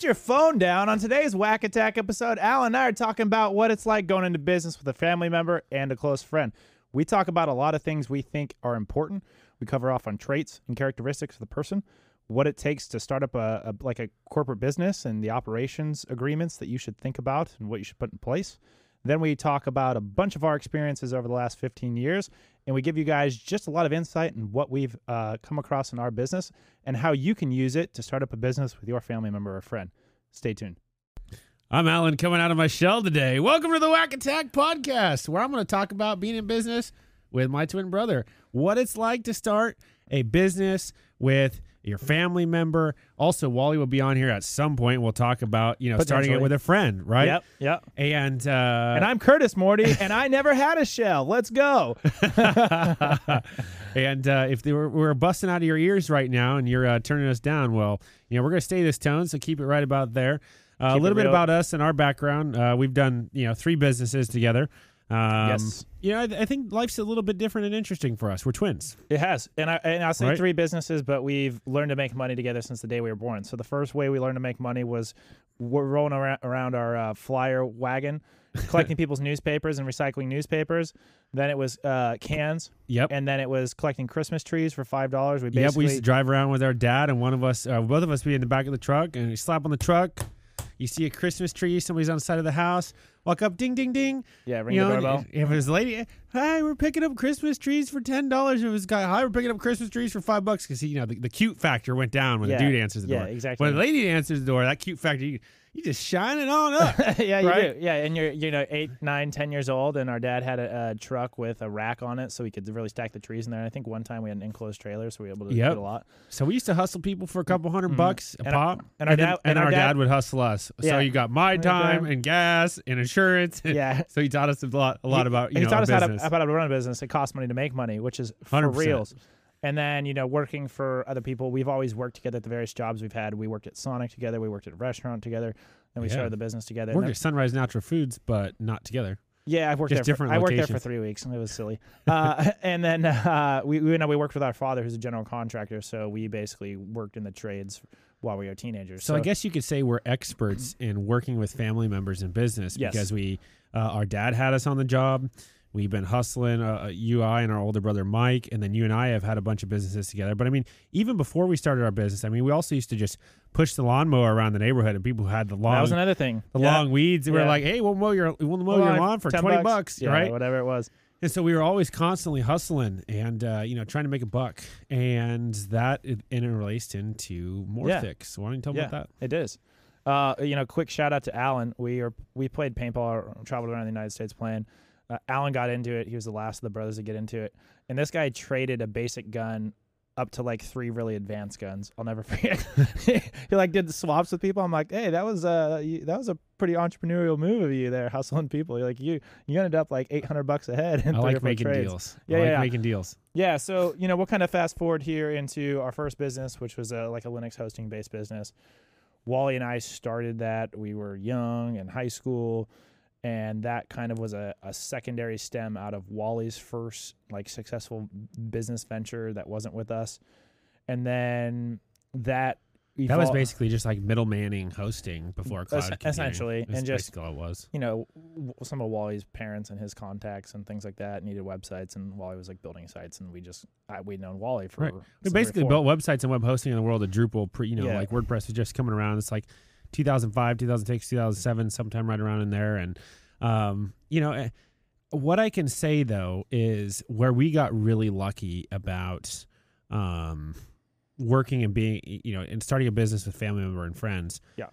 put your phone down. On today's WAC Attack episode, Alan and I are talking about what it's like going into business with a family member and a close friend. We talk about a lot of things we think are important. We cover off on traits and characteristics of the person, what it takes to start up a, a like a corporate business and the operations agreements that you should think about and what you should put in place. Then we talk about a bunch of our experiences over the last 15 years, and we give you guys just a lot of insight in what we've uh, come across in our business and how you can use it to start up a business with your family member or friend. Stay tuned. I'm Alan coming out of my shell today. Welcome to the WAC Attack podcast, where I'm going to talk about being in business with my twin brother, what it's like to start a business with your family member. Also, Wally will be on here at some point. We'll talk about you know starting it with a friend, right? Yep, yep. And uh, And I'm Curtis Morte, and I never had a shell. Let's go. and uh, if were, we're busting out of your ears right now and you're uh, turning us down, well, you know, we're going to stay this tone, so keep it right about there. Uh, a little bit about us and our background. Uh, we've done, you know, three businesses together. Um, Yes. You know, I, I think life's a little bit different and interesting for us. We're twins. It has, and I and I'll say Right. three businesses, but we've learned to make money together since the day we were born. So the first way we learned to make money was we're rolling around, around our uh, flyer wagon, collecting people's newspapers and recycling newspapers. Then it was uh, cans, Yep. and then it was collecting Christmas trees for five dollars. We Yep. basically We used to drive around with our dad, and one of us, uh, both of us, be in the back of the truck, and we slap on the truck. You see a Christmas tree, somebody's on the side of the house. Walk up, ding, ding, ding. yeah ring you the know, doorbell. if it was a lady, hi, we're picking up Christmas trees for ten dollars. If it was a guy, hi, we're picking up Christmas trees for five bucks because you know the, the cute factor went down when Yeah, the dude answers the yeah, door. exactly. When the lady answers the door, that cute factor, you, you just shine it on up. yeah, you do. Yeah, and you're you know eight, nine, ten years old, and our dad had a, a truck with a rack on it, so we could really stack the trees in there. And I think one time we had an enclosed trailer, so we were able to Yep. put a lot. so we used to hustle people for a couple 100 bucks a Mm-hmm. And our- pop, and our then- dad- and and our our dad, would hustle us. So you got my time and gas and insurance. Yeah. so he taught us a lot, a lot He- about you he know taught us how to, business. about how to run a business. It costs money to make money, which is for 100%. reals. And then you know, working for other people, we've always worked together at the various jobs we've had. We worked at Sonic together. We worked at a restaurant together. Then we Yeah. started the business together. We're at Sunrise Natural Foods, but not together. Yeah, I've worked Just there. for, I worked there for three weeks, and it was silly. Uh, and then uh, we, we, you know, we worked with our father, who's a general contractor. So we basically worked in the trades while we were teenagers. So, I guess you could say we're experts in working with family members in business Yes. because we, uh, our dad had us on the job. We've been hustling, uh, you, I, and our older brother Mike, and then you and I have had a bunch of businesses together. But I mean, even before we started our business, I mean, we also used to just push the lawnmower around the neighborhood, and people who had the long, that was another thing. the Yeah. long weeds, we were like, "Hey, we'll mow your, we'll mow your on, lawn for 10 twenty bucks, yeah, right?" Whatever it was. And so we were always constantly hustling and uh, you know trying to make a buck, and that interlaced into more Yeah. Why don't you tell me Yeah, about that? it is. Uh, you know, quick shout out to Alan. We are we played paintball, traveled around the United States playing. Uh, Alan got into it. He was the last of the brothers to get into it, and this guy traded a basic gun up to like three really advanced guns. I'll never forget. he like did the swaps with people. I'm like, hey, that was uh that was a pretty entrepreneurial move of you there, hustling people. You're like you you ended up like 800 bucks ahead. In I like making trades. deals. Yeah, I like yeah, yeah. making deals. Yeah, so you know, we'll kind of fast forward here into our first business, which was a, like a Linux hosting based business. Wally and I started that. We were young in high school, and that kind of was a, a secondary stem out of Wally's first like successful business venture that wasn't with us. And then that That was basically just like middlemanning hosting before cloud computing. essentially, That's and just- basically all it was. you know, some of Wally's parents and his contacts and things like that needed websites, and Wally was like building sites, and we just I, we'd known Wally for Right. We basically built websites and web hosting in the world of Drupal. Pre, you know, Yeah. like WordPress was just coming around. It's like 2005, 2006, 2007, sometime right around in there. And um, you know, eh, what I can say though is where we got really lucky about um, working and being, you know, and starting a business with family member and friends. Yeah.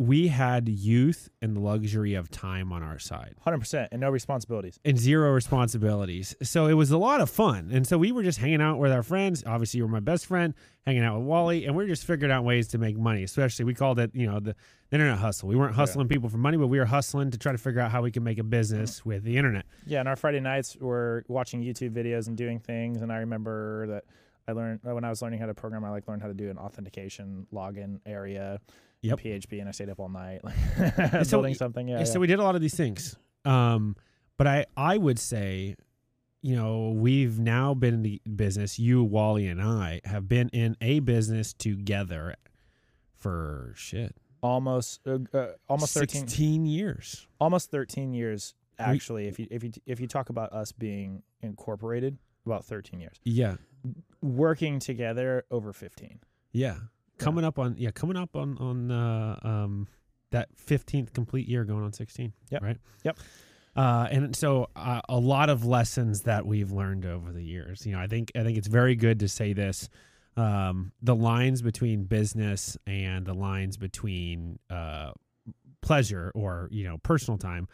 We had youth and the luxury of time on our side. Hundred percent, and no responsibilities. and zero responsibilities. So it was a lot of fun. And so we were just hanging out with our friends. Obviously, you were my best friend, hanging out with Wally, and we are just figuring out ways to make money. Especially, we called it, you know, the, the internet hustle. We weren't hustling people for money, but we were hustling to try to figure out how we can make a business mm-hmm. with the internet. Yeah, and our Friday nights were watching YouTube videos and doing things. And I remember that I learned when I was learning how to program, I like learned how to do an authentication login area, Yep. PHP, and I stayed up all night like so building we- something. Yeah, Yeah, so we did a lot of these things. Um, but I, I would say, you know, we've now been in the business. You, Wally, and I have been in a business together for shit almost uh, uh, almost 13 16 years. almost 13 years actually if you if you if you talk about us being incorporated about 13 years Yeah. working together over 15 Yeah. Coming up on yeah, coming up on on uh, um that 15th complete year going on 16. Yep. Right? Yep. Uh, and so uh, a lot of lessons that we've learned over the years. You know, I think I think it's very good to say this. Um, the lines between business and the lines between uh, pleasure or you know personal time,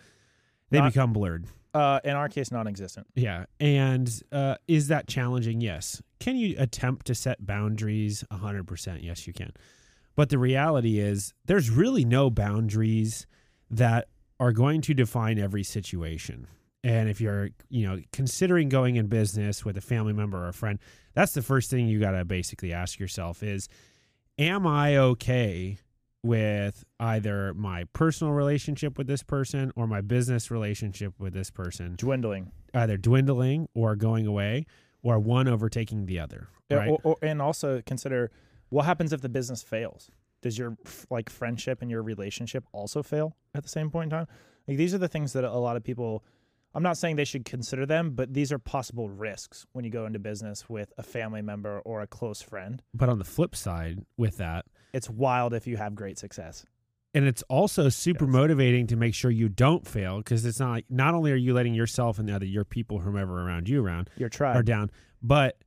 they Not- become blurred. Uh in our case non-existent Yeah. And uh, is that challenging? Yes. Can you attempt to set boundaries? 100%. Yes, you can. But the reality is, there's really no boundaries that are going to define every situation. And if you're, you know, considering going in business with a family member or a friend, that's the first thing you got to basically ask yourself is, am I okay with either my personal relationship with this person or my business relationship with this person. Dwindling. Either dwindling or going away or one overtaking the other right? or, or, and also consider what happens if the business fails? Does your like friendship and your relationship also fail at the same point in time? Like these are the things that a lot of people i'm not saying they should consider them but these are possible risks when you go into business with a family member or a close friend. But on the flip side with that it's wild if you have great success. And it's also super Yes. motivating to make sure you don't fail because it's not like not only are you letting yourself and the other your people whomever around you around your tribe. are down but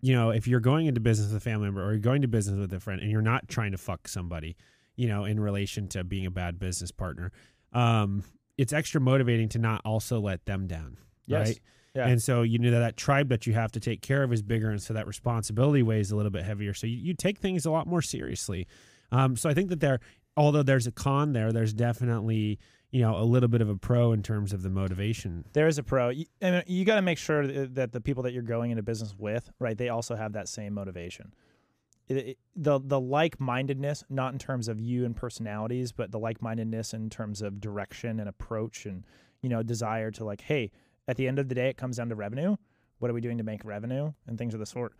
you know if you're going into business with a family member or you're going to business with a friend and you're not trying to fuck somebody you know in relation to being a bad business partner um it's extra motivating to not also let them down yes. right Yeah. And so you know that that tribe that you have to take care of is bigger, and so that responsibility weighs a little bit heavier. So you, you take things a lot more seriously. Um, so I think that there, although there's a con there, there's definitely you know a little bit of a pro in terms of the motivation. there is a pro you, and you got to make sure that the people that you're going into business with right they also have that same motivation it, it- the the like-mindedness not in terms of you and personalities but the like-mindedness in terms of direction and approach and you know desire to like hey at the end of the day it comes down to revenue. What are we doing to make revenue and things of the sort?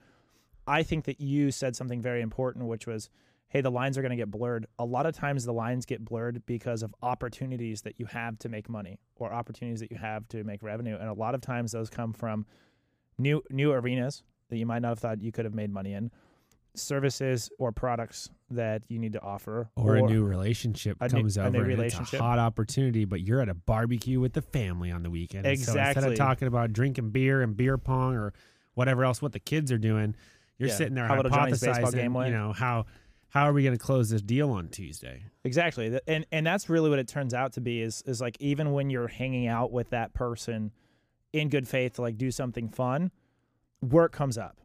I think that you said something very important which was hey the lines are going to get blurred. A lot of times the lines get blurred because of opportunities that you have to make money or opportunities that you have to make revenue. And a lot of times those come from new new arenas that you might not have thought you could have made money in services or products that you need to offer Or, a new relationship a new- comes a over new and relationship. it's a hot opportunity, but you're at a barbecue with the family on the weekend. And So instead of talking about drinking beer and beer pong or whatever else what the kids are doing, you're Yeah. sitting there How hypothesizing, game you know, how how are we going to close this deal on Tuesday? Exactly. And and that's really what it turns out to be is is like even when you're hanging out with that person in good faith to like do something fun, work comes up.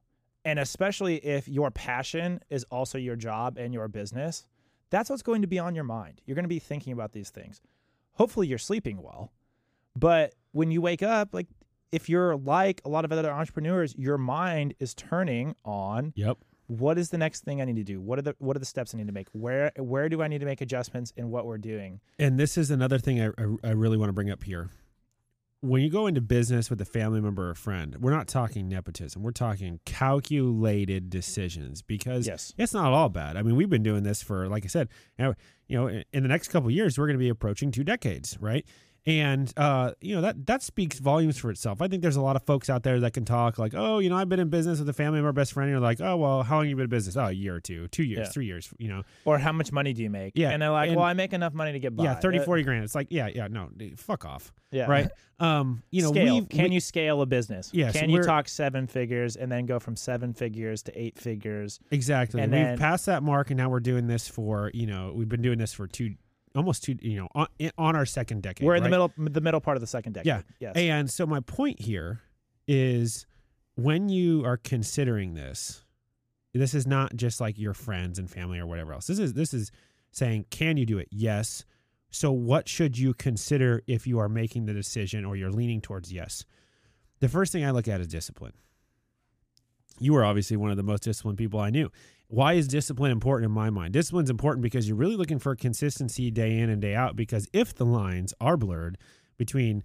And especially if your passion is also your job and your business, that's what's going to be on your mind. You're going to be thinking about these things. Hopefully you're sleeping well. But when you wake up, like if you're like a lot of other entrepreneurs, your mind is turning on Yep. what is the next thing I need to do? What are the what are the steps I need to make? Where where do I need to make adjustments in what we're doing? And this is another thing I, I, I really want to bring up here. When you go into business with a family member or friend, we're not talking nepotism. We're talking calculated decisions because Yes. it's not all bad. I mean, we've been doing this for, like I said, you know, in in the next couple of years, we're going to be approaching two decades, right? And uh, you know that that speaks volumes for itself. I think there's a lot of folks out there that can talk like, oh, you know, I've been in business with a family member, best friend. And you're like, oh, well, how long have you been in business? Oh, a year or two, two years, Yeah. three years. You know, Or how much money do you make? Yeah, And they're like, and- well, I make enough money to get by. yeah, 30, Uh, 40 grand. It's like, yeah, yeah, no, dude, fuck off, yeah. right? Um, you know, scale. Can we- you scale a business? Yes, Can you talk seven figures and then go from seven figures to eight figures? exactly? and we've then- passed that mark, and now we're doing this for, you know, we've been doing this for two, almost two, you know, on, on our second decade. we're in right? the middle the middle part of the second decade. Yeah. Yes. And so my point here is when you are considering this, this is not just like your friends and family or whatever else. This is this is saying, can you do it? Yes. So what should you consider if you are making the decision or you're leaning towards yes? The first thing I look at is discipline. You are obviously one of the most disciplined people I knew. Why is discipline important in my mind? Discipline's important because you're really looking for consistency day in and day out. Because if the lines are blurred between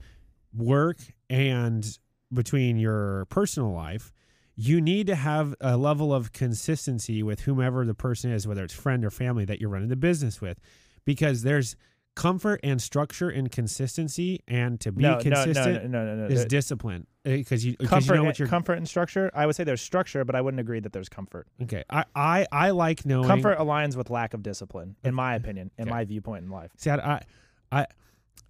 work and between your personal life, you need to have a level of consistency with whomever the person is, whether it's friend or family that you're running the business with. because there's comfort and structure and consistency, and to be no, consistent no, no, no, no, is discipline because you comfort, you know what you're. comfort and structure. I would say there's structure, but I wouldn't agree that there's comfort. okay, I, I I like knowing Comfort aligns with lack of discipline, in my opinion, in my viewpoint in life. See, I, I, I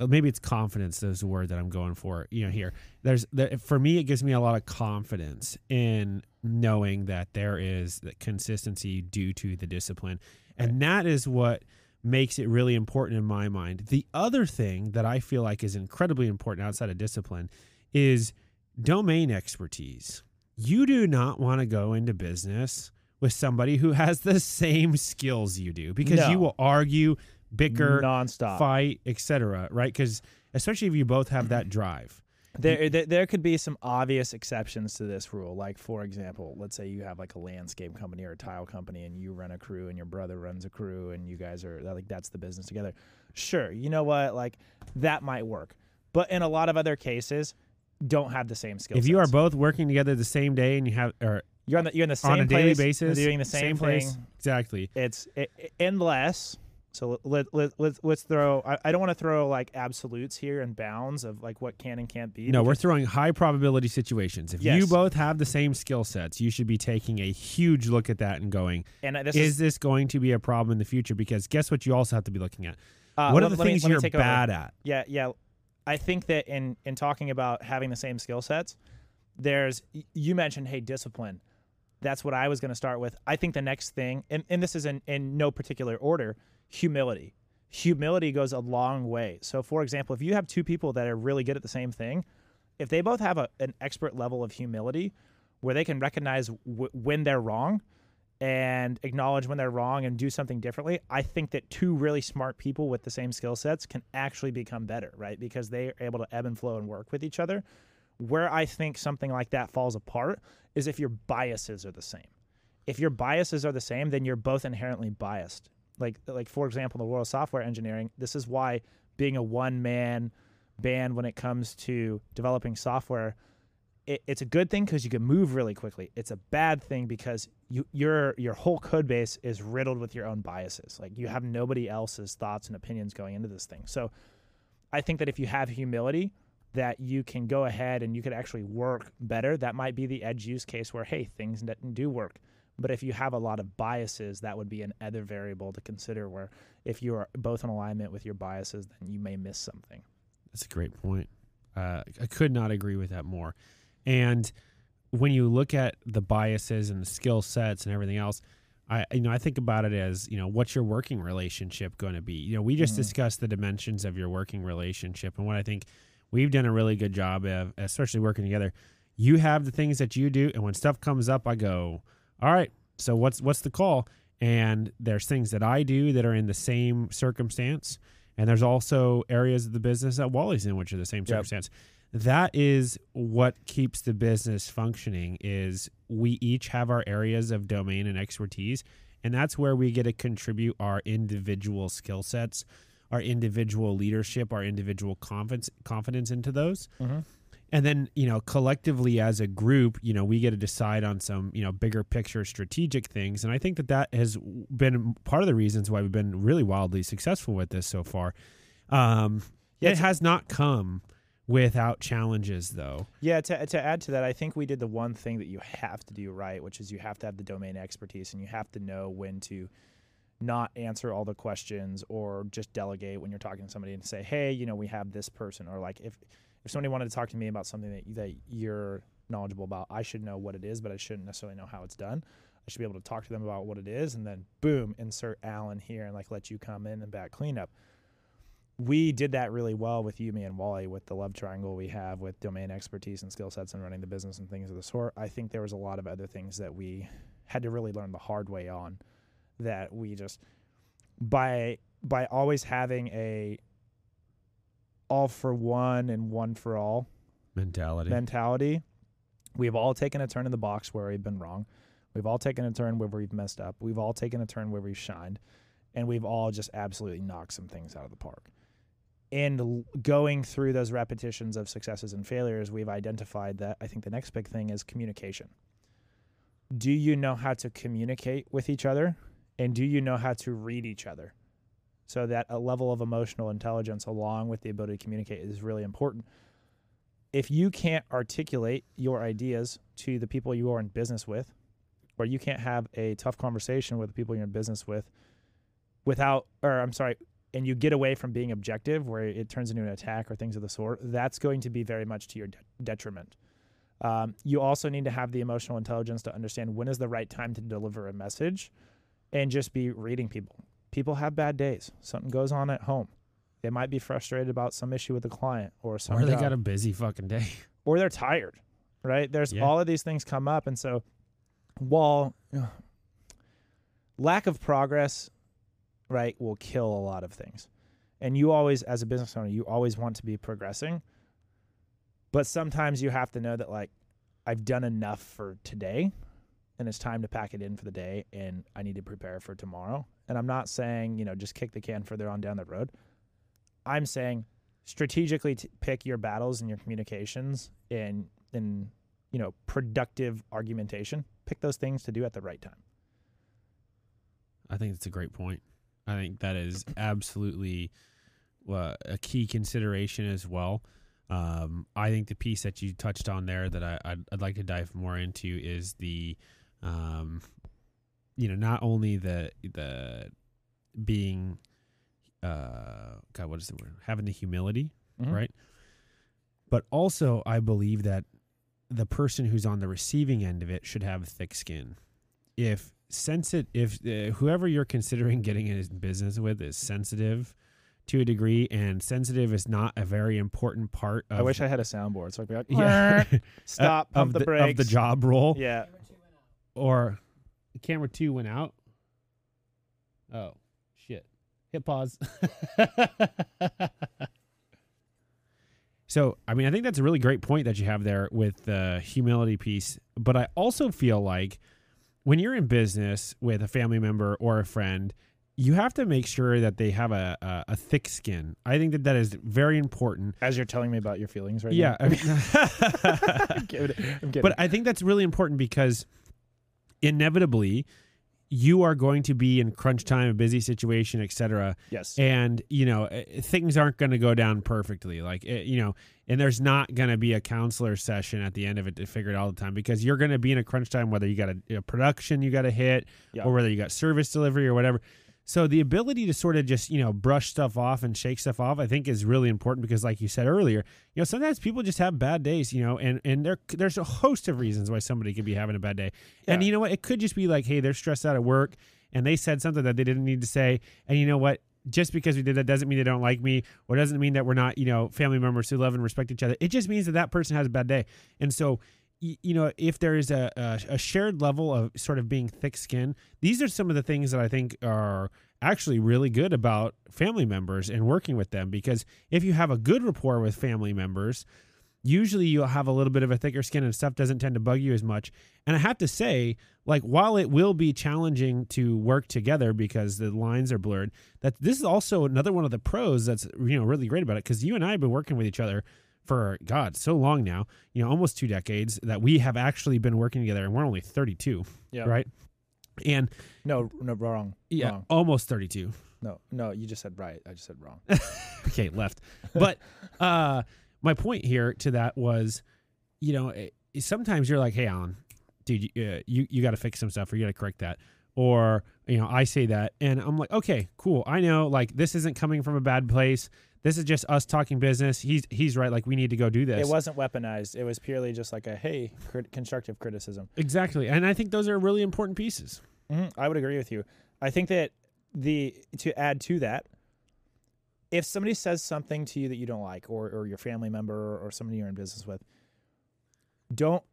uh, maybe it's confidence is the word that I'm going for. You know, here, there's there, for me, it gives me a lot of confidence in knowing that there is the consistency due to the discipline, and that is what makes it really important in my mind. The other thing that I feel like is incredibly important outside of discipline is domain expertise. You do not want to go into business with somebody who has the same skills you do because No. you will argue, bicker, nonstop. fight, etc. Right? Because especially if you both have that drive. There, there, there could be some obvious exceptions to this rule. Like, for example, let's say you have like a landscape company or a tile company, and you run a crew, and your brother runs a crew, and you guys are like that's the business together. Sure, you know what? Like that might work, but in a lot of other cases, don't have the same skill. If you are both working together the same day and you have or you're on the you're in the same on a daily basis, doing the same, place, thing. exactly. It's it, it- unless. So let, let, let, let's throw. I, I don't want to throw like absolutes here and bounds of like what can and can't be. No, we're throwing high probability situations. If you both have the same skill sets, you should be taking a huge look at that and going, and this is this going to be a problem in the future? Because guess what you also have to be looking at? uh, what let- are the things me you're over. bad at? Yeah, yeah. I think that in in talking about having the same skill sets, there's you mentioned hey discipline. That's what I was going to start with. I think the next thing, and, and this is in, in no particular order, humility. Humility goes a long way. So, for example, if you have two people that are really good at the same thing, if they both have a, an expert level of humility where they can recognize w- when they're wrong and acknowledge when they're wrong and do something differently, I think that two really smart people with the same skill sets can actually become better, right? Because they are able to ebb and flow and work with each other. Where I think something like that falls apart is if your biases are the same. If your biases are the same, then you're both inherently biased. Like like for example, in the world of software engineering, this is why being a one man band when it comes to developing software it, it's a good thing because you can move really quickly. It's a bad thing because you your your whole code base is riddled with your own biases. Like you have nobody else's thoughts and opinions going into this thing. So I think that if you have humility, that you can go ahead and you could actually work better. That might be the edge use case where hey things do work. But if you have a lot of biases, that would be an other variable to consider. Where if you are both in alignment with your biases, then you may miss something. That's a great point. Uh, I could not agree with that more. And when you look at the biases and the skill sets and everything else, I you know I think about it as you know what's your working relationship going to be. You know we just Mhm. discussed the dimensions of your working relationship and what I think we've done a really good job of, especially working together. You have the things that you do, and when stuff comes up, I go, all right. So what's what's the call? And there's things that I do that are in the same circumstance, and there's also areas of the business that Wally's in, which are the same Yep. circumstance. That is what keeps the business functioning. Is we each have our areas of domain and expertise, and that's where we get to contribute our individual skill sets, our individual leadership, our individual confidence confidence into those Mm-hmm. And then you know collectively as a group you know we get to decide on some you know bigger picture strategic things and i think that that has been part of the reasons why we've been really wildly successful with this so far um it has not come without challenges though Yeah, to, to add to that, I think we did the one thing that you have to do right, which is you have to have the domain expertise and you have to know when to not answer all the questions or just delegate when you're talking to somebody and say, hey, you know, we have this person. Or like if, if somebody wanted to talk to me about something that, that you're knowledgeable about, I should know what it is, but I shouldn't necessarily know how it's done. I should be able to talk to them about what it is and then boom, insert Alan here and like let you come in and back cleanup we did that really well with you, me, and Wally with the love triangle we have with domain expertise and skill sets and running the business and things of the sort. I think there was a lot of other things that we had to really learn the hard way on that we just by by always having a all for one and one for all mentality mentality. We've all taken a turn in the box where we've been wrong. We've all taken a turn where we've messed up. We've all taken a turn where we've shined. And we've all just absolutely knocked some things out of the park. And going through those repetitions of successes and failures, we've identified that I think the next big thing is communication. Do you know how to communicate with each other? And do you know how to read each other? So that a level of emotional intelligence along with the ability to communicate is really important. If you can't articulate your ideas to the people you are in business with, or you can't have a tough conversation with the people you're in business with without or I'm sorry, and you get away from being objective where it turns into an attack or things of the sort, that's going to be very much to your de- detriment. Um, you also need to have the emotional intelligence to understand when is the right time to deliver a message and just be reading people. People have bad days. Something goes on at home. They might be frustrated about some issue with the client or some or they job, got a busy fucking day. or they're tired, right? There's Yeah. all of these things come up. And so while ugh, lack of progress, right, will kill a lot of things. And you always, as a business owner, you always want to be progressing. But sometimes you have to know that, like, I've done enough for today and it's time to pack it in for the day and I need to prepare for tomorrow. And I'm not saying, you know, just kick the can further on down the road. I'm saying strategically t- pick your battles and your communications and, and, you know, productive argumentation. Pick those things to do at the right time. I think that's a great point. I think that is absolutely uh, a key consideration as well. Um, I think the piece that you touched on there that I, I'd, I'd like to dive more into is the, um, you know, not only the the being, uh, God, what is the word? Having the humility, Mhm. right? But also, I believe that the person who's on the receiving end of it should have thick skin. If sensitive, if uh, whoever you're considering getting in business with is sensitive to a degree, and sensitive is not a very important part of I wish I had a soundboard so I'd be like, yeah stop, of the, the, brakes. of the job role, Yeah. or camera two went out. Oh shit! Hit pause. so, I mean, I think that's a really great point that you have there with the humility piece. But I also feel like when you're in business with a family member or a friend, you have to make sure that they have a, a, a thick skin. I think that that is very important. As you're telling me about your feelings right Yeah, now. I mean- I'm kidding. I'm kidding. But I think that's really important because inevitably you are going to be in crunch time, a busy situation, etc. yes. And you know eh, things aren't going to go down perfectly. Like eh, you know, and there's not going to be a counselor session at the end of it to figure it all the time because you're going to be in a crunch time whether you got a, a production you got to hit Yeah. or whether you got service delivery or whatever. So the ability to sort of just you know brush stuff off and shake stuff off, I think, is really important because, like you said earlier, you know sometimes people just have bad days, you know, and and there there's a host of reasons why somebody could be having a bad day, and you know what, it could just be like, hey, they're stressed out at work and they said something that they didn't need to say, and you know what. Just because we did that doesn't mean they don't like me, or doesn't mean that we're not, you know, family members who love and respect each other. It just means that that person has a bad day, and so you know, if there is a, a, a shared level of sort of being thick skinned, these are some of the things that I think are actually really good about family members and working with them. Because if you have a good rapport with family members, usually you'll have a little bit of a thicker skin and stuff doesn't tend to bug you as much. And I have to say, like, while it will be challenging to work together because the lines are blurred, that this is also another one of the pros that's you know really great about it because you and I have been working with each other for God so long now, you know, almost two decades that we have actually been working together, and we're only 32, yeah. right? And No, no, wrong. yeah, Wrong. almost 32. No, no, you just said right. I just said wrong. okay, left. But uh, my point here to that was, you know, eh, sometimes you're like, hey, Alan, dude, you uh, you, you got to fix some stuff or you got to correct that. Or, you know, I say that and I'm like, okay, cool. I know like this isn't coming from a bad place. This is just us talking business. He's he's right. Like we need to go do this. It wasn't weaponized. It was purely just like a hey, crit- constructive criticism. exactly. And I think those are really important pieces. hmm I would agree with you. I think that the to add to that, if somebody says something to you that you don't like, or or your family member or somebody you're in business with, don't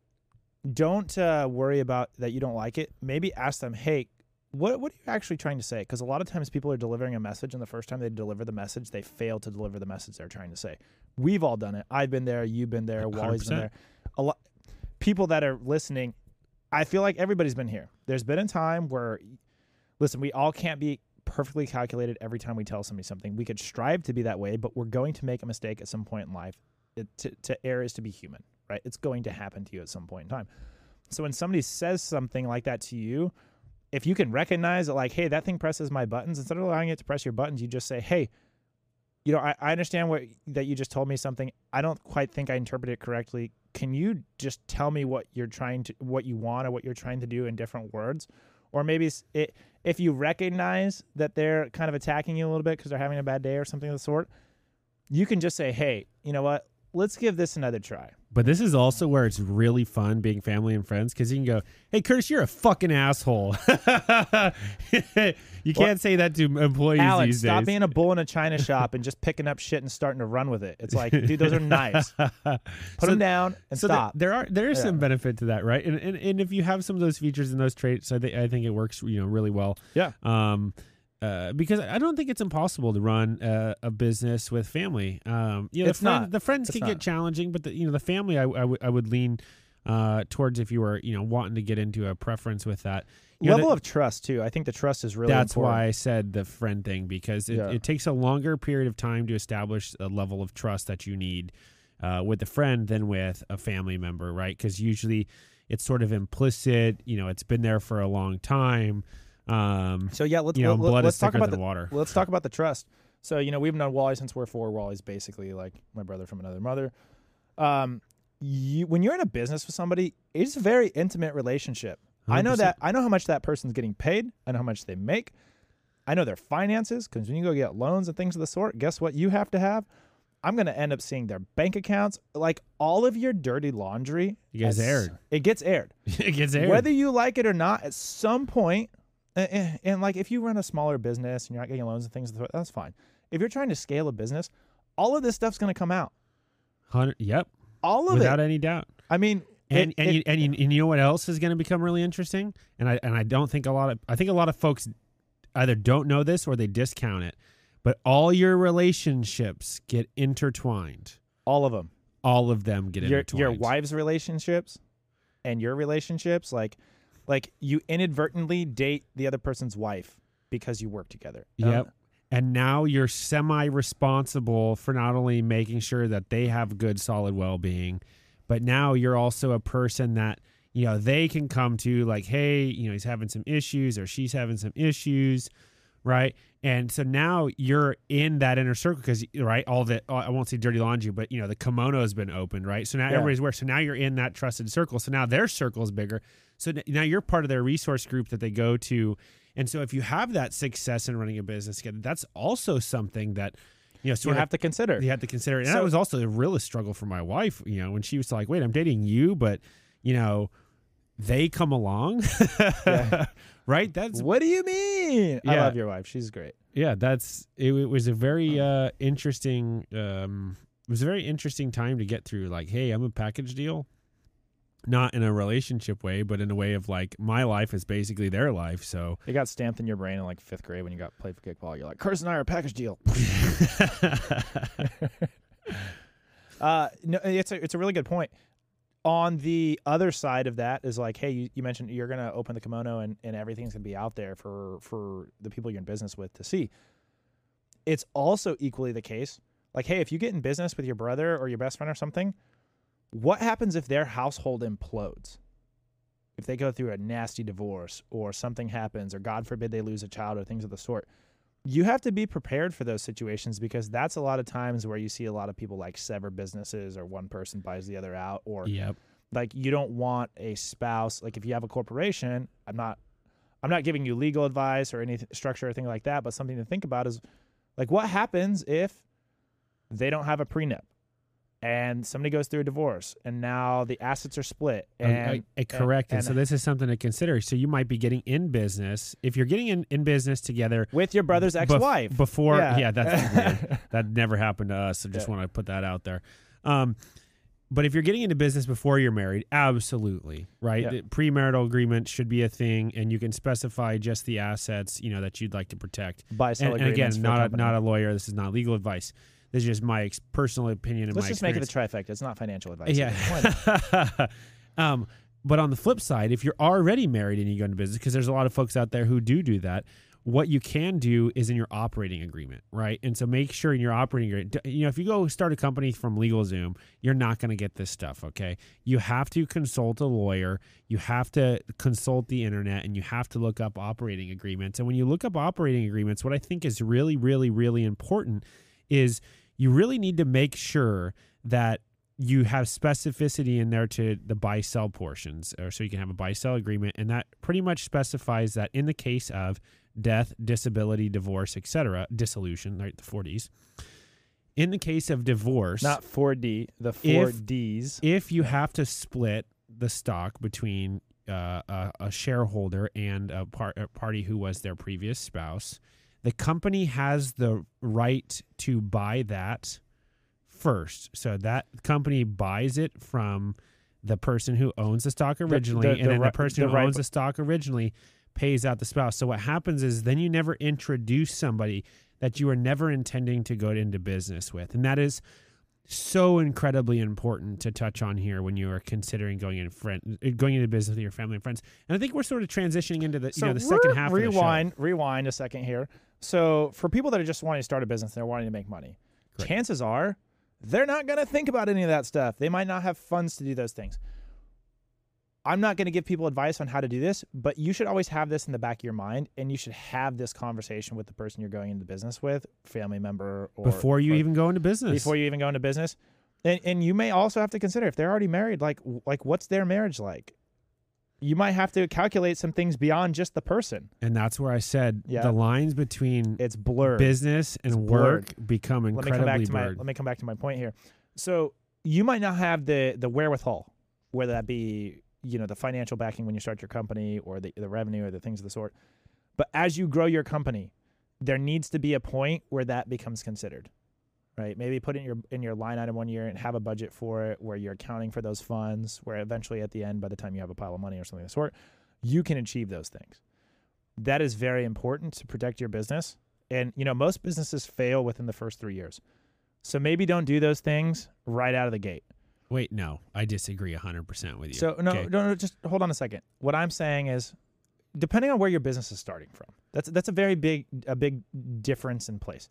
don't uh, worry about that you don't like it. Maybe ask them, hey. What, what are you actually trying to say? Because a lot of times people are delivering a message, and the first time they deliver the message, they fail to deliver the message they're trying to say. We've all done it. I've been there. You've been there. Wally's been there. A lot people that are listening. I feel like everybody's been here. There's been a time where listen, we all can't be perfectly calculated every time we tell somebody something. We could strive to be that way, but we're going to make a mistake at some point in life. It, to, to err is to be human, right? It's going to happen to you at some point in time. So when somebody says something like that to you, if you can recognize that, like, hey, that thing presses my buttons, instead of allowing it to press your buttons, you just say, hey, you know, I, I understand what that you just told me something. I don't quite think I interpreted it correctly. Can you just tell me what you're trying to, what you want, or what you're trying to do in different words? Or maybe it, if you recognize that they're kind of attacking you a little bit because they're having a bad day or something of the sort, you can just say, hey, you know what? Let's give this another try. But this is also where it's really fun being family and friends because you can go, "Hey, Curtis, you're a fucking asshole." you can't say that to employees Alex, stop days. being a bull in a china shop and just picking up shit and starting to run with it. It's like, dude, those are knives. Put So- them down and so there- stop. There, are there is Yeah. some benefit to that, right? And, and and if you have some of those features and those traits, I think I think it works, you know, really well. Yeah. Um, uh, because I don't think it's impossible to run a, a business with family. Um, you know, It's the, friend- not. the friends It's can not. get challenging, but the, you know, the family, I, I would lean uh towards if you were you know wanting to get into a preference with that. You know, Level that- of trust too. I think the trust is really that's important. why I said the friend thing because it, Yeah. it takes a longer period of time to establish a level of trust that you need uh, with a friend than with a family member, right? Because usually it's sort of implicit. You know, it's been there for a long time. Um, So yeah, let's you know, let, blood let's is talk about the water. let's talk about the trust. So you know we've known Wally since we're four. Wally's basically like my brother from another mother. Um, you when you're in a business with somebody, it's a very intimate relationship. I know that. I know how much that person's getting paid. I know how much they make. I know their finances because when you go get loans and things of the sort, guess what you have to have? I'm going to end up seeing their bank accounts, like all of your dirty laundry. Guys as- aired. It gets aired. it gets aired. Whether you like it or not, at some point, and, and, like if you run a smaller business and you're not getting loans and things, that's fine. If you're trying to scale a business, all of this stuff's going to come out. Hundred, yep, All of without it. Without any doubt. I mean, And it- and, it- you, and, you, and you know what else is going to become really interesting? And I and I don't think a lot of I think a lot of folks either don't know this or they discount it. But all your relationships get intertwined. all of them. All of them get Your intertwined. your wife's relationships and your relationships, like like you inadvertently date the other person's wife because you work together. Um, Yep. And now you're semi responsible for not only making sure that they have good, solid well being, but now you're also a person that, you know, they can come to like, hey, you know, he's having some issues or she's having some issues, right? And so now you're in that inner circle because, right, all the, oh, I won't say dirty laundry, but, you know, the kimono has been opened, right? So now Yeah. everybody's where. So now you're in that trusted circle. So now their circle is bigger. So now you're part of their resource group that they go to. And so if you have that success in running a business together, that's also something that, you know, You sort have to consider. you have to consider. And So- that was also a real struggle for my wife, you know, when she was like, wait, I'm dating you, but, you know, they come along. Yeah. right? That's, What do you mean? I love your wife. She's great. yeah, that's, it, it was a very uh, interesting, um, it was a very interesting time to get through. Like, hey, I'm a package deal. Not in a relationship way, but in a way of like my life is basically their life. So It got stamped in your brain in like fifth grade when you got played for kickball. You're like, Curtis and I are a package deal. Uh, no, it's a it's a really good point. On the other side of that is like, hey, you, you mentioned you're gonna open the kimono and, and everything's gonna be out there for for the people you're in business with to see. It's also equally the case. Like, hey, if you get in business with your brother or your best friend or something, what happens if their household implodes? If they go through a nasty divorce or something happens, or God forbid they lose a child or things of the sort, you have to be prepared for those situations because that's a lot of times where you see a lot of people like sever businesses or one person buys the other out or yep. like you don't want a spouse like if you have a corporation i'm not i'm not giving you legal advice or any structure or thing like that but something to think about is like what happens if they don't have a prenup and somebody goes through a divorce and now the assets are split and uh, uh, correct. And, and- so this is something to consider. So you might be getting in business if you're getting in, in business together with your brother's ex-wife before. Yeah, that's weird. that never happened to us. I just Yeah. want to put that out there. Um, but if you're getting into business before you're married, absolutely right. Yeah. The premarital agreement should be a thing, and you can specify just the assets you know that you'd like to protect. buy sell And, and again, not a, not a lawyer. This is not legal advice. This is just my ex- personal opinion and let's my just make it a trifecta it's not financial advice Yeah. Um, but on the flip side, if you're already married and you go into business, because there's a lot of folks out there who do do that, what you can do is in your operating agreement, right? And so make sure in your operating agreement, you know, if you go start a company from LegalZoom, you're not going to get this stuff, okay? You have to consult a lawyer, you have to consult the internet, and you have to look up operating agreements. And when you look up operating agreements, what I think is really, really, really important is you really need to make sure that you have specificity in there to the buy sell portions, or so you can have a buy sell agreement, and that pretty much specifies that in the case of death, disability, divorce, etc., dissolution, right, the 40s. In the case of divorce, Not 4D, the four Ds. if you have to split the stock between uh, a, a shareholder and a, par- a party who was their previous spouse, the company has the right to buy that first. So that company buys it from the person who owns the stock originally, the- and the then ri- the person the who right- owns the stock originally pays out the spouse. So what happens is then you never introduce somebody that you are never intending to go into business with, and that is so incredibly important to touch on here when you are considering going in friend going into business with your family and friends. And I think we're sort of transitioning into the you know the second half Rewind, rewind a second here. So for people that are just wanting to start a business, and they're wanting to make money. Correct. Chances are they're not going to think about any of that stuff. They might not have funds to do those things. I'm not going to give people advice on how to do this, but you should always have this in the back of your mind, and you should have this conversation with the person you're going into business with, family member, or before you or- even go into business. before you even go into business. And, and you may also have to consider if they're already married, like like what's their marriage like. You might have to calculate some things beyond just the person. and that's where I said Yeah. the lines between It's blurred. business and It's work become let me come back incredibly to my blurred. let me come back to my point here. So you might not have the the wherewithal, whether that be you know the financial backing when you start your company or the the revenue or the things of the sort. But as you grow your company, there needs to be a point where that becomes considered. Right? Maybe put in your in your line item one year and have a budget for it where you're accounting for those funds, where eventually at the end, by the time you have a pile of money or something of the sort, you can achieve those things. That is very important to protect your business. And you know, most businesses fail within the first three years. So maybe don't do those things right out of the gate. Wait, no, I disagree hundred percent with you. So no, Okay. no, no, just hold on a second. What I'm saying is, depending on where your business is starting from, that's that's a very big a big difference in place.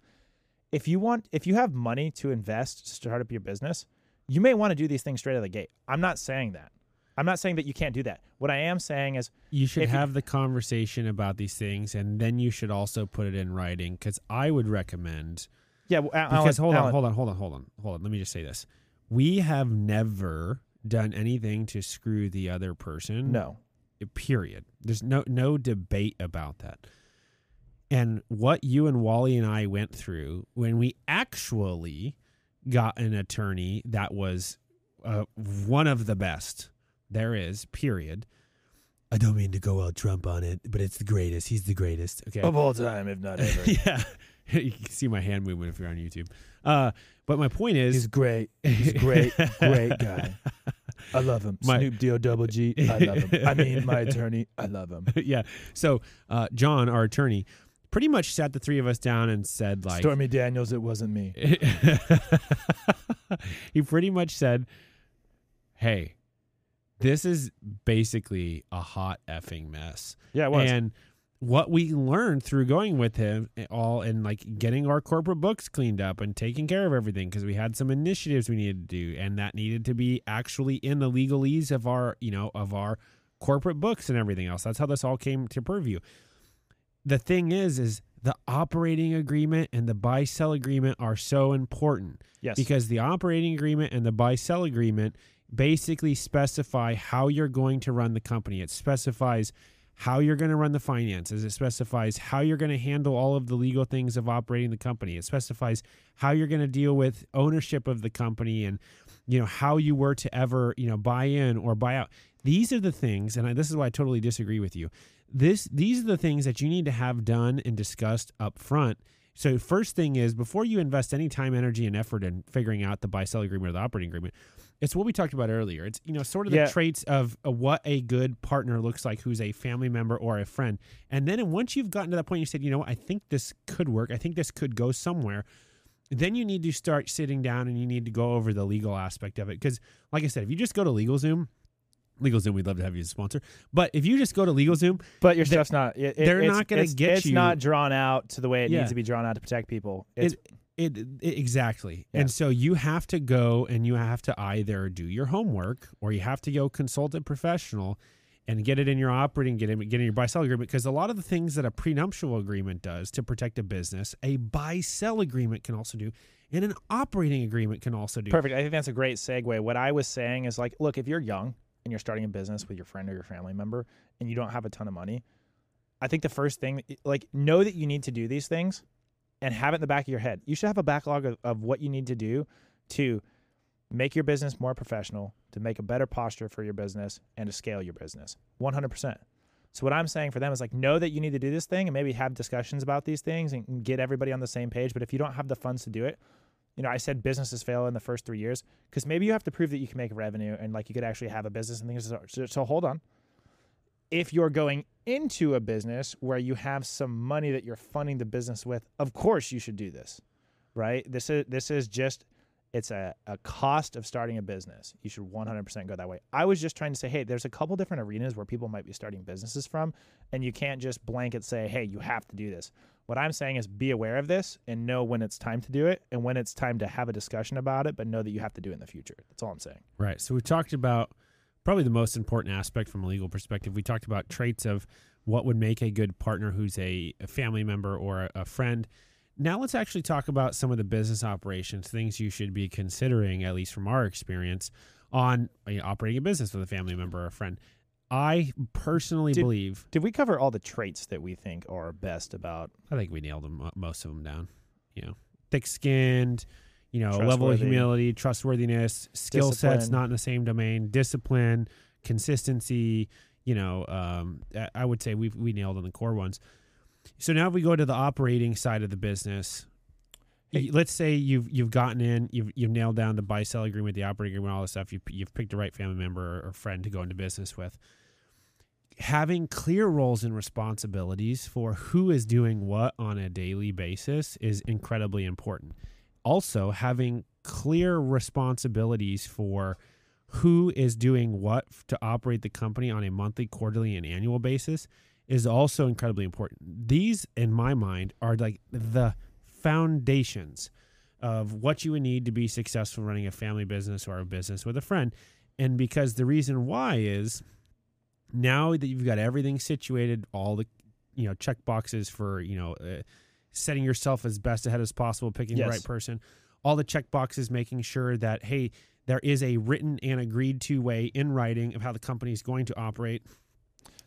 If you want, if you have money to invest to start up your business, you may want to do these things straight out of the gate. I'm not saying that. I'm not saying that you can't do that. What I am saying is, You should If you- have the conversation about these things, and then you should also put it in writing. Because I would recommend. yeah. well, Alan- Because hold on, Alan- hold on, hold on, hold on, hold on. Let me just say this: we have never done anything to screw the other person. No, Period. There's no no debate about that. And what you and Wally and I went through when we actually got an attorney that was uh, one of the best there is. Period. I don't mean to go all Trump on it, but it's the greatest. He's the greatest. Okay. of all time, if not ever. yeah. you can see my hand movement if you're on YouTube. Uh, but my point is, He's great. He's great, great guy. I love him. My- Snoop D O double G. I love him. I mean, my attorney. I love him. yeah. So uh, John, our attorney, pretty much sat the three of us down and said, like, Stormy Daniels. It wasn't me. he pretty much said, "Hey, this is basically a hot effing mess." Yeah, it was. And what we learned through going with him eh, all and like getting our corporate books cleaned up and taking care of everything because we had some initiatives we needed to do and that needed to be actually in the legalese of our, you know, of our corporate books and everything else. That's how this all came to purview. The thing is is the operating agreement and the buy sell agreement are so important yes. because the operating agreement and the buy sell agreement basically specify how you're going to run the company. It specifies how you're going to run the finances. It specifies how you're going to handle all of the legal things of operating the company. It specifies how you're going to deal with ownership of the company and you know how you were to ever you know buy in or buy out. These are the things, and I, this is why I totally disagree with you. This these are the things that you need to have done and discussed up front. So first thing is before you invest any time, energy, and effort in figuring out the buy sell agreement or the operating agreement, it's what we talked about earlier. It's you know sort of the Yeah. traits of uh, what a good partner looks like, who's a family member or a friend. And then once you've gotten to that point, you said, you know, what, I think this could work. I think this could go somewhere. Then you need to start sitting down and you need to go over the legal aspect of it. Because, like I said, if you just go to LegalZoom, LegalZoom, we'd love to have you as a sponsor. But if you just go to LegalZoom, But your stuff's not. It, it- they're it's- not gonna get It's you- It's not drawn out to the way it Yeah. needs to be drawn out to protect people. It's, it, it exactly. Yeah. And so you have to go and you have to either do your homework or you have to go consult a professional and get it in your operating, get it, get in your buy sell agreement. Because a lot of the things that a prenuptial agreement does to protect a business, a buy sell agreement can also do, and an operating agreement can also do. Perfect. I think that's a great segue. What I was saying is like, look, if you're young and you're starting a business with your friend or your family member and you don't have a ton of money, I think the first thing, like, know that you need to do these things and have it in the back of your head. You should have a backlog of, of what you need to do to make your business more professional, to make a better posture for your business, and to scale your business 100%. So, what I'm saying for them is like, know that you need to do this thing and maybe have discussions about these things and get everybody on the same page. But if you don't have the funds to do it, you know, I said businesses fail in the first three years because maybe you have to prove that you can make revenue and like you could actually have a business and things. So, so hold on. If you're going into a business where you have some money that you're funding the business with, of course you should do this, right? This is this is just it's a, a cost of starting a business. You should 100% go that way. I was just trying to say, hey, there's a couple different arenas where people might be starting businesses from, and you can't just blanket say, hey, you have to do this. What I'm saying is be aware of this and know when it's time to do it and when it's time to have a discussion about it, but know that you have to do it in the future. That's all I'm saying. Right. So we talked about probably the most important aspect from a legal perspective. We talked about traits of what would make a good partner who's a, a family member or a, a friend. Now let's actually talk about some of the business operations, things you should be considering, at least from our experience, on you know, operating a business with a family member or a friend. I personally Did- believe, Did we cover all the traits that we think are best about? I think we nailed them, most of them down. You know, thick-skinned, you know, level of humility, trustworthiness, skill sets not in the same domain, discipline, consistency. You know, um, I- I would say we we nailed on the core ones. So now if we go to the operating side of the business. Hey. Let's say you've you've gotten in, you've you've nailed down the buy sell agreement, the operating agreement, all this stuff. You you've picked the right family member or, or friend to go into business with. Having clear roles and responsibilities for who is doing what on a daily basis is incredibly important also having clear responsibilities for who is doing what to operate the company on a monthly, quarterly, and annual basis is also incredibly important. These, in my mind, are like the foundations of what you would need to be successful running a family business or a business with a friend. And because the reason why is now that you've got everything situated, all the you know check boxes for you know uh, setting yourself as best ahead as possible, picking the right person, all the check boxes, making sure that hey, there is a written and agreed to way in writing of how the company is going to operate.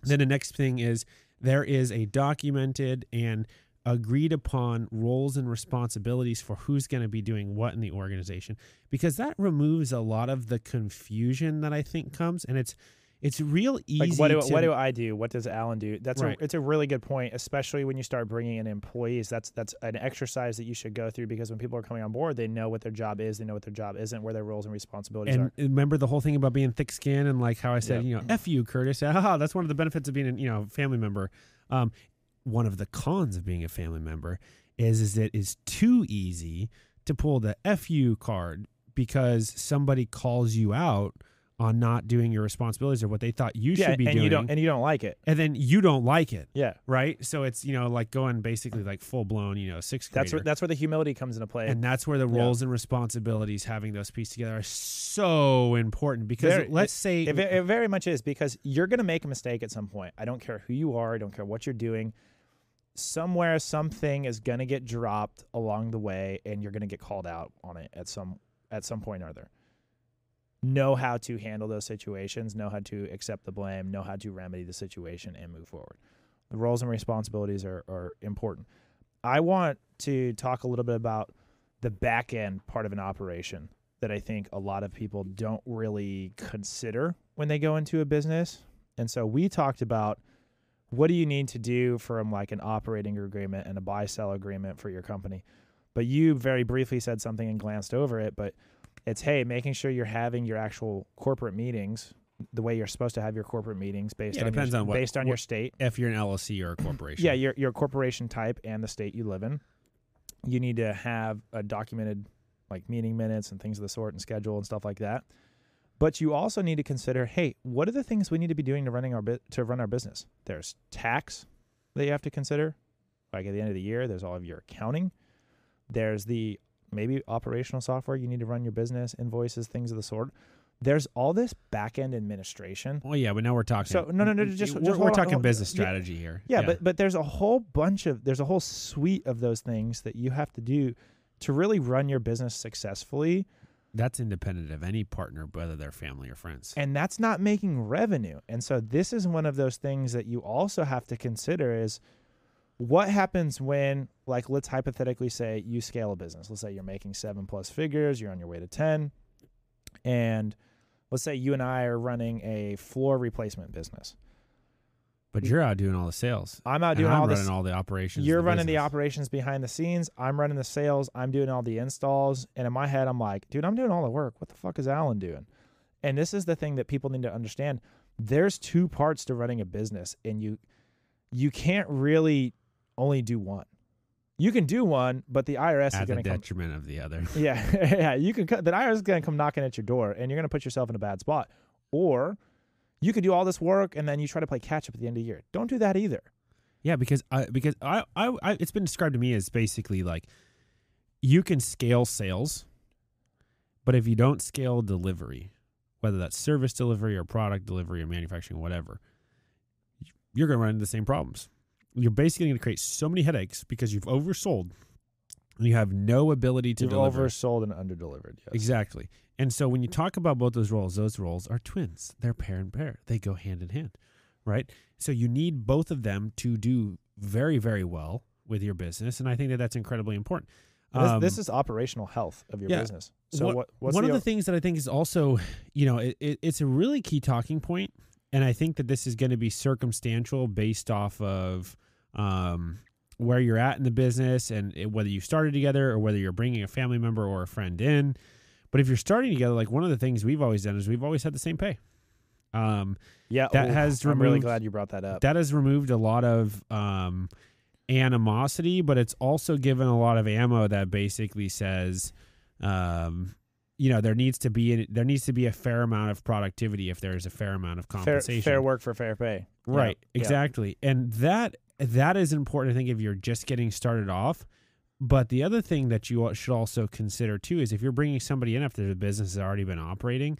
Then the next thing is there is a documented and agreed upon roles and responsibilities for who's going to be doing what in the organization. Because that removes a lot of the confusion that I think comes and it's it's real easy Like what do to, what do I do? What does Alan do? That's Right. a it's a really good point, especially when you start bringing in employees. That's that's an exercise that you should go through because when people are coming on board, they know what their job is, they know what their job isn't, where their roles and responsibilities and are. remember the whole thing about being thick skinned and like how I said, Yeah. you know, F you, Curtis. Ah, that's one of the benefits of being a you know family member. Um, one of the cons of being a family member is is it is too easy to pull the FU card because somebody calls you out on not doing your responsibilities or what they thought you yeah, should be and doing. you don't and you don't like it. and then you don't like it, Yeah. right? So it's you know like going basically like full blown, you know, sixth grader. That's where that's where the humility comes into play. and that's where the Yeah. roles and responsibilities having those pieces together are so important because Very- let's say It, it very much is because you're going to make a mistake at some point. I don't care who you are. I don't care what you're doing. Somewhere, something is going to get dropped along the way, and you're going to get called out on it at some at some point or other. Know how to handle those situations. Know how to accept the blame. Know how to remedy the situation and move forward. The roles and responsibilities are, are important. I want to talk a little bit about the back end part of an operation that I think a lot of people don't really consider when they go into a business. And so we talked about what do you need to do from like an operating agreement and a buy sell agreement for your company. But you very briefly said something and glanced over it, but it's hey, making sure you're having your actual corporate meetings the way you're supposed to have your corporate meetings based Yeah, on depends your, on what- based on your state. if you're an LLC or a corporation. Yeah, your your corporation type and the state you live in. You need to have a documented like meeting minutes and things of the sort and schedule and stuff like that. But you also need to consider, hey, what are the things we need to be doing to running our bu- to run our business? There's tax that you have to consider. Like at the end of the year, there's all of your accounting. There's the maybe operational software you need to run your business, invoices, things of the sort. There's all this back end administration. Well, yeah, but now we're talking. So, no, no, no, just- we're, we're talking hold- business yeah. strategy here. Yeah, but but there's a whole bunch of there's a whole suite of those things that you have to do to really run your business successfully, that's independent of any partner, whether they're family or friends. and that's not making revenue. And so this is one of those things that you also have to consider is what happens when like let's hypothetically say you scale a business. Let's say you're making 7 plus figures, you're on your way to 10, and let's say you and I are running a floor replacement business. But you're out doing all the sales. I'm out doing I'm all running all the operations. You're the running the operations behind the scenes. I'm running the sales. I'm doing all the installs. And in my head, I'm like, dude, I'm doing all the work. What the fuck is Alan doing? And this is the thing that people need to understand. There's two parts to running a business, and you you can't really only do one. You can do one, but the IRS is at the going to come. At the detriment of the other. Yeah, yeah. You can. cut- The IRS is going to come knocking at your door, and you're going to put yourself in a bad spot. Or you could do all this work, and then you try to play catch up at the end of the year. Don't do that either. Yeah, because I because I, I I it's been described to me as basically like you can scale sales, but if you don't scale delivery, whether that's service delivery or product delivery or manufacturing, whatever, you're going to run into the same problems. You're basically going to create so many headaches because you've oversold and you have no ability to You've deliver. oversold and underdelivered. Yes. Exactly. And so when you talk about both those roles, those roles are twins. They're pair and pair. They go hand in hand, right? So you need both of them to do very, very well with your business, and I think that that's incredibly important. This, Um, this is operational health of your yeah. business. So what? What's one the, of the things that I think is also, you know, it, it, it's a really key talking point, and I think that this is going to be circumstantial based off of um, where you're at in the business and it, whether you started together or whether you're bringing a family member or a friend in. But if you're starting together, like one of the things we've always done is we've always had the same pay. Um, yeah, that ooh, has I'm really glad you brought that up. that has removed a lot of um, animosity, but it's also given a lot of ammo that basically says, um, you know, there needs to be there needs to be a fair amount of productivity if there is a fair amount of compensation. fair work for fair pay. Right? yeah. Exactly, and that that is important. I think if you're just getting started off. But the other thing that you should also consider too is if you're bringing somebody in after the business has already been operating,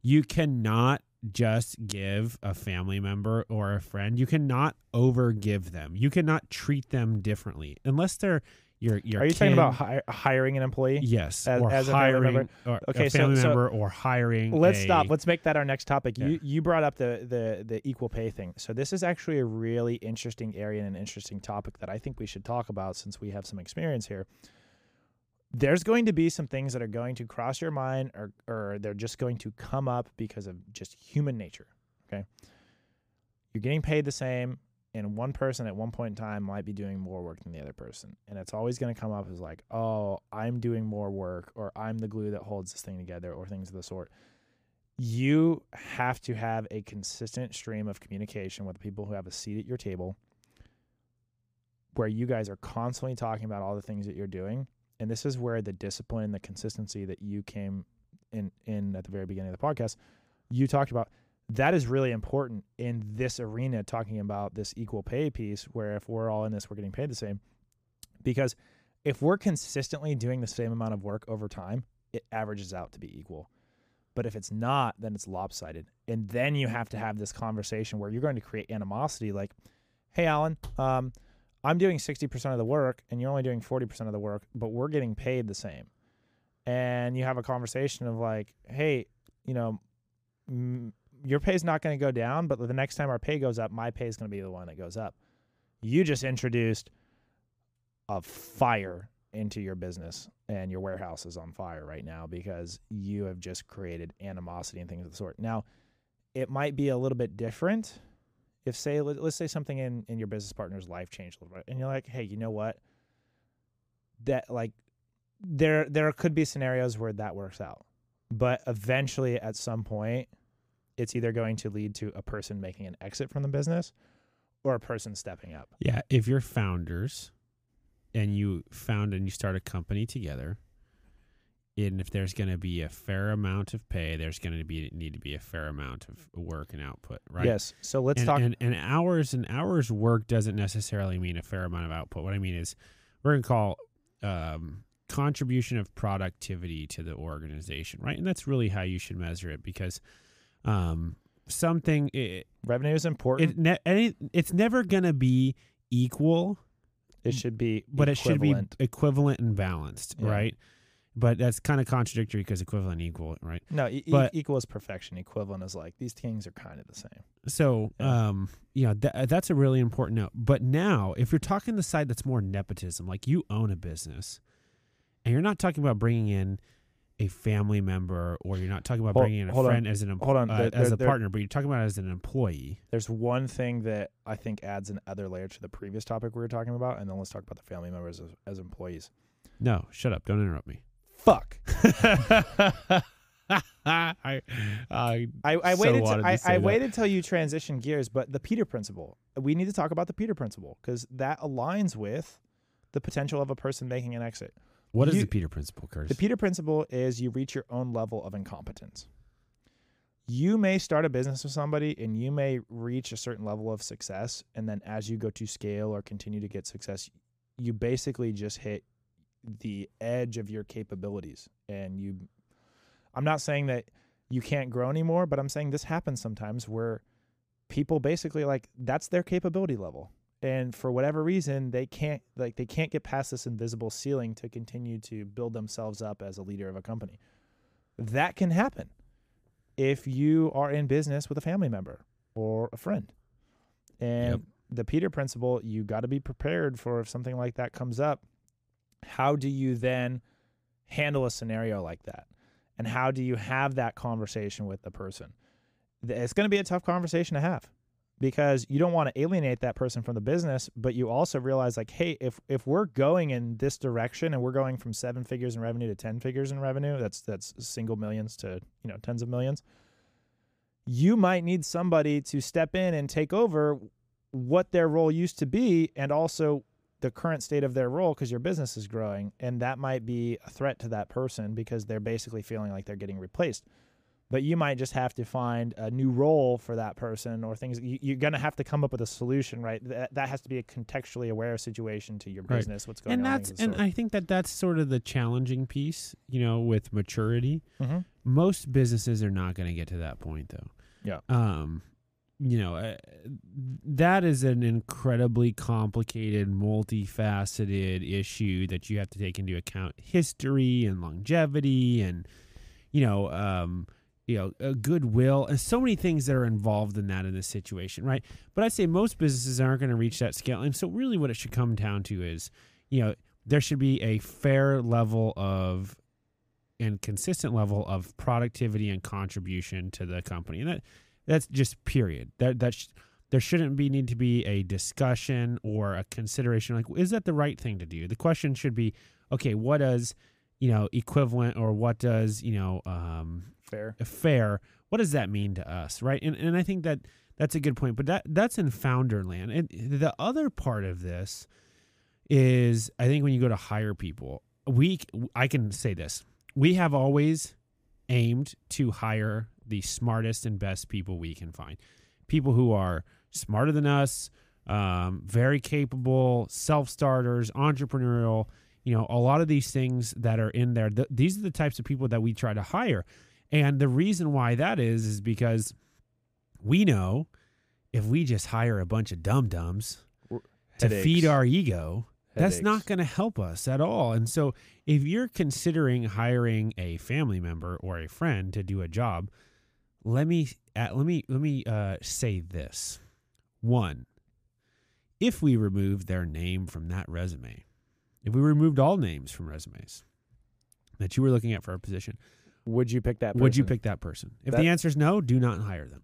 you cannot just give a family member or a friend. You cannot over give them. You cannot treat them differently unless they're your your. Are you talking about hi- hiring an employee? yes as- or as hiring member? or Okay, a so- family so- member or hiring? Let's a- stop. Let's make that our next topic. Yeah. You you brought up the, the the equal pay thing. So this is actually a really interesting area and an interesting topic that I think we should talk about since we have some experience here. There's going to be some things that are going to cross your mind or or they're just going to come up because of just human nature. Okay. You're getting paid the same and one person at one point in time might be doing more work than the other person. And it's always going to come up as like, oh, I'm doing more work, or I'm the glue that holds this thing together, or things of the sort. You have to have a consistent stream of communication with the people who have a seat at your table where you guys are constantly talking about all the things that you're doing. And this is where the discipline, and the consistency that you came in in at the very beginning of the podcast, you talked about that is really important in this arena talking about this equal pay piece where if we're all in this we're getting paid the same. Because if we're consistently doing the same amount of work over time it averages out to be equal. But if it's not then it's lopsided. And then you have to have this conversation where you're going to create animosity like hey alan um, i'm doing 60% of the work and you're only doing 40% of the work but we're getting paid the same. And you have a conversation of like hey you know mm, your pay's not going to go down, but the next time our pay goes up, my pay is going to be the one that goes up. You just introduced a fire into your business, and your warehouse is on fire right now because you have just created animosity and things of the sort. Now, it might be a little bit different if, say, let, let's say something in in your business partner's life changed a little bit, and you're like, hey, you know what? That like there there could be scenarios where that works out, but eventually, at some point it's either going to lead to a person making an exit from the business or a person stepping up. Yeah, if you're founders and you found and you start a company together, and if there's going to be a fair amount of pay, there's going to be need to be a fair amount of work and output, right? Yes. So let's and, talk. And, and hours and hours work doesn't necessarily mean a fair amount of output. What I mean is, we're going to call um, contribution of productivity to the organization, right? And that's really how you should measure it because um, something it, revenue is important. it ne- any, it's never going to be equal, It, should be, but it should be equivalent. and balanced, Yeah. right? But that's kind of contradictory because equivalent and equal, right? No, e- but- equal is perfection. Equivalent is like these things are kind of the same. So, Yeah. um, you know, th- that's a really important note. But now, if you're talking the side that's more nepotism, like you own a business, and you're not talking about bringing in a family member, or you're not talking about Hold- bringing in a hold on. friend as an em- Hold on. uh, There- as a there- partner, but you're talking about as an employee. There's one thing that I think adds another layer to the previous topic we were talking about, and then let's talk about the family members as, as employees. No, shut up! Don't interrupt me. Fuck. I, I, I, I so waited. to I, I waited till you transition gears, but the Peter principle. We need to talk about the Peter principle because that aligns with the potential of a person making an exit. What is You- the Peter principle, Curtis? The Peter principle is you reach your own level of incompetence. You may start a business with somebody and you may reach a certain level of success. And then as you go to scale or continue to get success, you basically just hit the edge of your capabilities. And you, I'm not saying that you can't grow anymore, but I'm saying this happens sometimes where people basically like that's their capability level and for whatever reason they can't like they can't get past this invisible ceiling to continue to build themselves up as a leader of a company. That can happen if you are in business with a family member or a friend. And Yep. the peter principle you got to be prepared for if something like that comes up. How do you then handle a scenario like that? And how do you have that conversation with the person? It's going to be a tough conversation to have because you don't want to alienate that person from the business but you also realize like hey if if we're going in this direction and we're going from seven figures in revenue to 10 figures in revenue that's that's single millions to you know tens of millions you might need somebody to step in and take over what their role used to be and also the current state of their role because your business is growing and that might be a threat to that person because they're basically feeling like they're getting replaced but you might just have to find a new role for that person or things you, you're going to have to come up with a solution right that, that has to be a contextually aware situation to your Right. business what's going and on that's and I think that that's sort of the challenging piece, you know, with maturity. mm-hmm. most businesses are not going to get to that point though Yeah. um you know uh, that is an incredibly complicated multifaceted issue that you have to take into account history and longevity and you know um you know goodwill and so many things that are involved in that in this situation right but i'd say most businesses aren't going to reach that scale and so really what it should come down to is you know there should be a fair level of and consistent level of productivity and contribution to the company. And that that's just period. That that sh- there shouldn't be need to be a discussion or a consideration like is that the right thing to do? The question should be okay, what does you know equivalent or what does you know um, fair. Fair what does that mean to us right? And and i think that that's a good point but that that's in founder land. And the other part of this is i think when you go to hire people we i can say this. We have always aimed to hire the smartest and best people we can find. People who are smarter than us um, very capable self-starters entrepreneurial you know a lot of these things that are in there th- these are the types of people that we try to hire and the reason why that is is because we know if we just hire a bunch of dum dums to feed our ego, that's not going to help us at all. And so if you're considering hiring a family member or a friend to do a job, let me uh, let me let me uh, say this. One, if we remove their name from that resume, if we removed all names from resumes that you were looking at for a position, would you pick that person? would you pick that person? If That- the answer is no, do not hire them.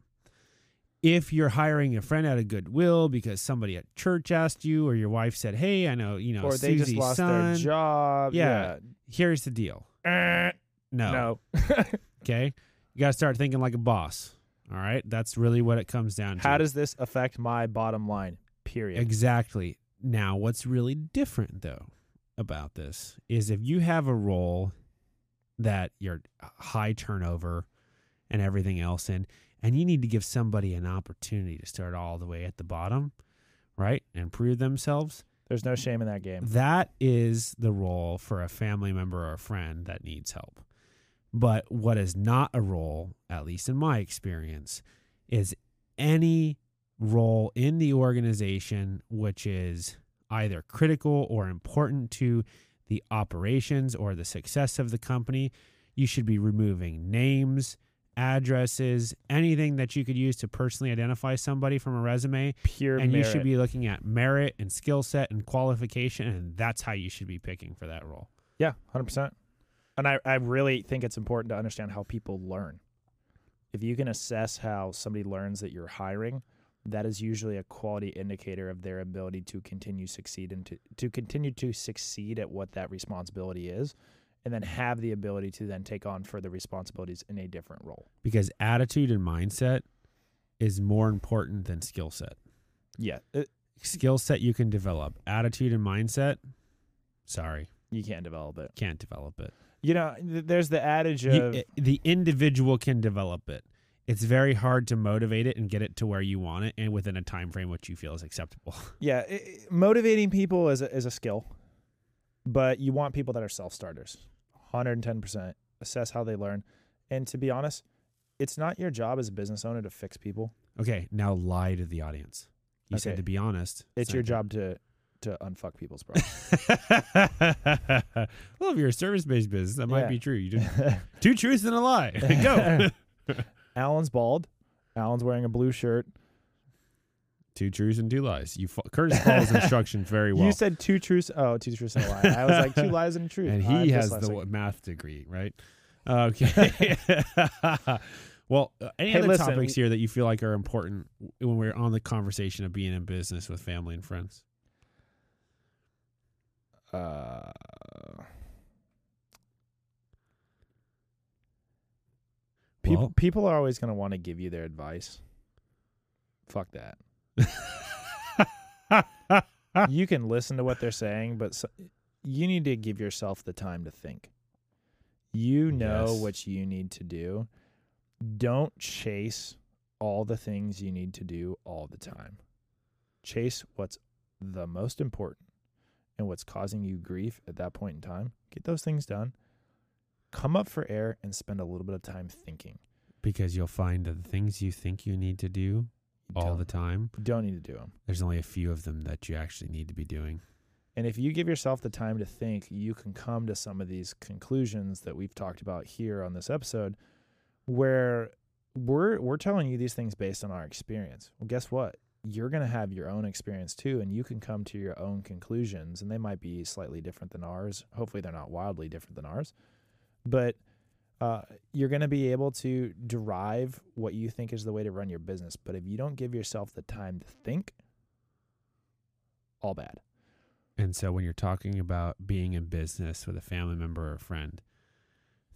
If you're hiring a friend out of goodwill because somebody at church asked you, or your wife said, "Hey, I know you know or they just Susie's lost son. their job Yeah. Here's the deal. yeah. No, no okay, you got to start thinking like a boss. All right, that's really what it comes down to. how does this affect my bottom line period Exactly. Now, what's really different though about this is if you have a role that you're uh, high turnover and everything else and and you need to give somebody an opportunity to start all the way at the bottom, right? And prove themselves. There's no shame in that game. That is the role for a family member or a friend that needs help. But what is not a role, at least in my experience, is any role in the organization which is either critical or important to the operations or the success of the company. You should be removing names, addresses, anything that you could use to personally identify somebody from a resume. Pure and merit. you should be looking at merit and skill set and qualification, and that's how you should be picking for that role. Yeah, hundred percent. And I, I really think it's important to understand how people learn. If you can assess how somebody learns that you're hiring, that is usually a quality indicator of their ability to continue succeed and to, to continue to succeed at what that responsibility is and then have the ability to then take on further responsibilities in a different role. Because attitude and mindset is more important than skill set. Yeah, uh, Skill set you can develop. Attitude and mindset, sorry, you can't develop it. can't develop it. You know, th- there's the adage of i- the individual can develop it. It's very hard to motivate it and get it to where you want it and within a time frame which you feel is acceptable. yeah, i i- motivating people is a, is a skill, but you want people that are self starters. 110%. Assess how they learn. And to be honest, it's not your job as a business owner to fix people. Okay, now lie to the audience. You said to be honest. It's your job to to unfuck people's problems. well, if you're a service based business, that might Yeah. be true. You do two truths and a lie. Go. Alan's bald. Alan's wearing a blue shirt. two truths and two lies. You fo- Curtis follows instructions very well, You said two truths. Oh, two truths and a lie. I was like two lies and a truth. and I'm he has dyslexic. the math degree, right? Okay. well, uh, any Hey, other listen, topics here that you feel like are important when we're on the conversation of being in business with family and friends? Uh, people Well- people are always going to want to give you their advice. Fuck that. you can listen to what they're saying, but so, you need to give yourself the time to think. You know Yes. what you need to do. Don't chase all the things you need to do all the time. Chase what's the most important and what's causing you grief at that point in time. Get those things done. Come up for air and spend a little bit of time thinking. because you'll find that the things you think you need to do all don't, the time, don't need to do them. there's only a few of them that you actually need to be doing. And if you give yourself the time to think, you can come to some of these conclusions that we've talked about here on this episode where we're we're telling you these things based on our experience. Well, guess what? You're going to have your own experience too and you can come to your own conclusions and they might be slightly different than ours. Hopefully they're not wildly different than ours. But uh, you're going to be able to derive what you think is the way to run your business. But if you don't give yourself the time to think, all bad. And so when you're talking about being in business with a family member or a friend,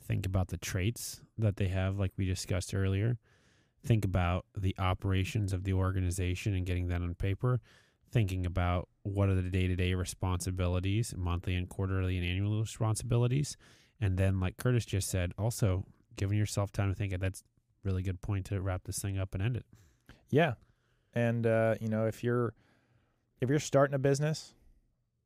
think about the traits that they have, like we discussed earlier. Think about the operations of the organization and getting that on paper. Thinking about what are the day to day responsibilities, monthly and quarterly and annual responsibilities. And then, like Curtis just said, also giving yourself time to think. That's a really good point to wrap this thing up and end it. Yeah. And uh, you know, if you're if you're starting a business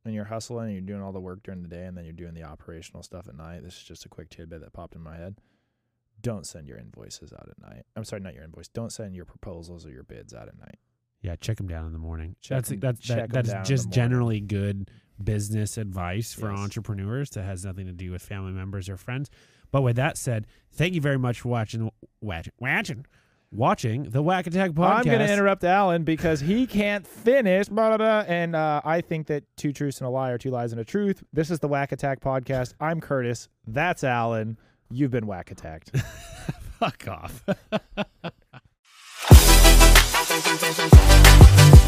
and you're hustling and you're doing all the work during the day and then you're doing the operational stuff at night, this is just a quick tidbit that popped in my head. Don't send your invoices out at night. I'm sorry, not your invoice. Don't send your proposals or your bids out at night. Yeah, check them down in the morning. Check that's 'em- that's check that, 'em that's just generally good business advice for Yes. entrepreneurs that has nothing to do with family members or friends. But with that said, thank you very much for watching watching watching watching the WAC Attack podcast. I'm going to interrupt Alan because he can't finish. Blah, blah, blah, and uh, I think that two truths and a lie are two lies and a truth. This is the WAC Attack podcast. I'm Curtis. That's Alan. You've been whack attacked. Fuck off.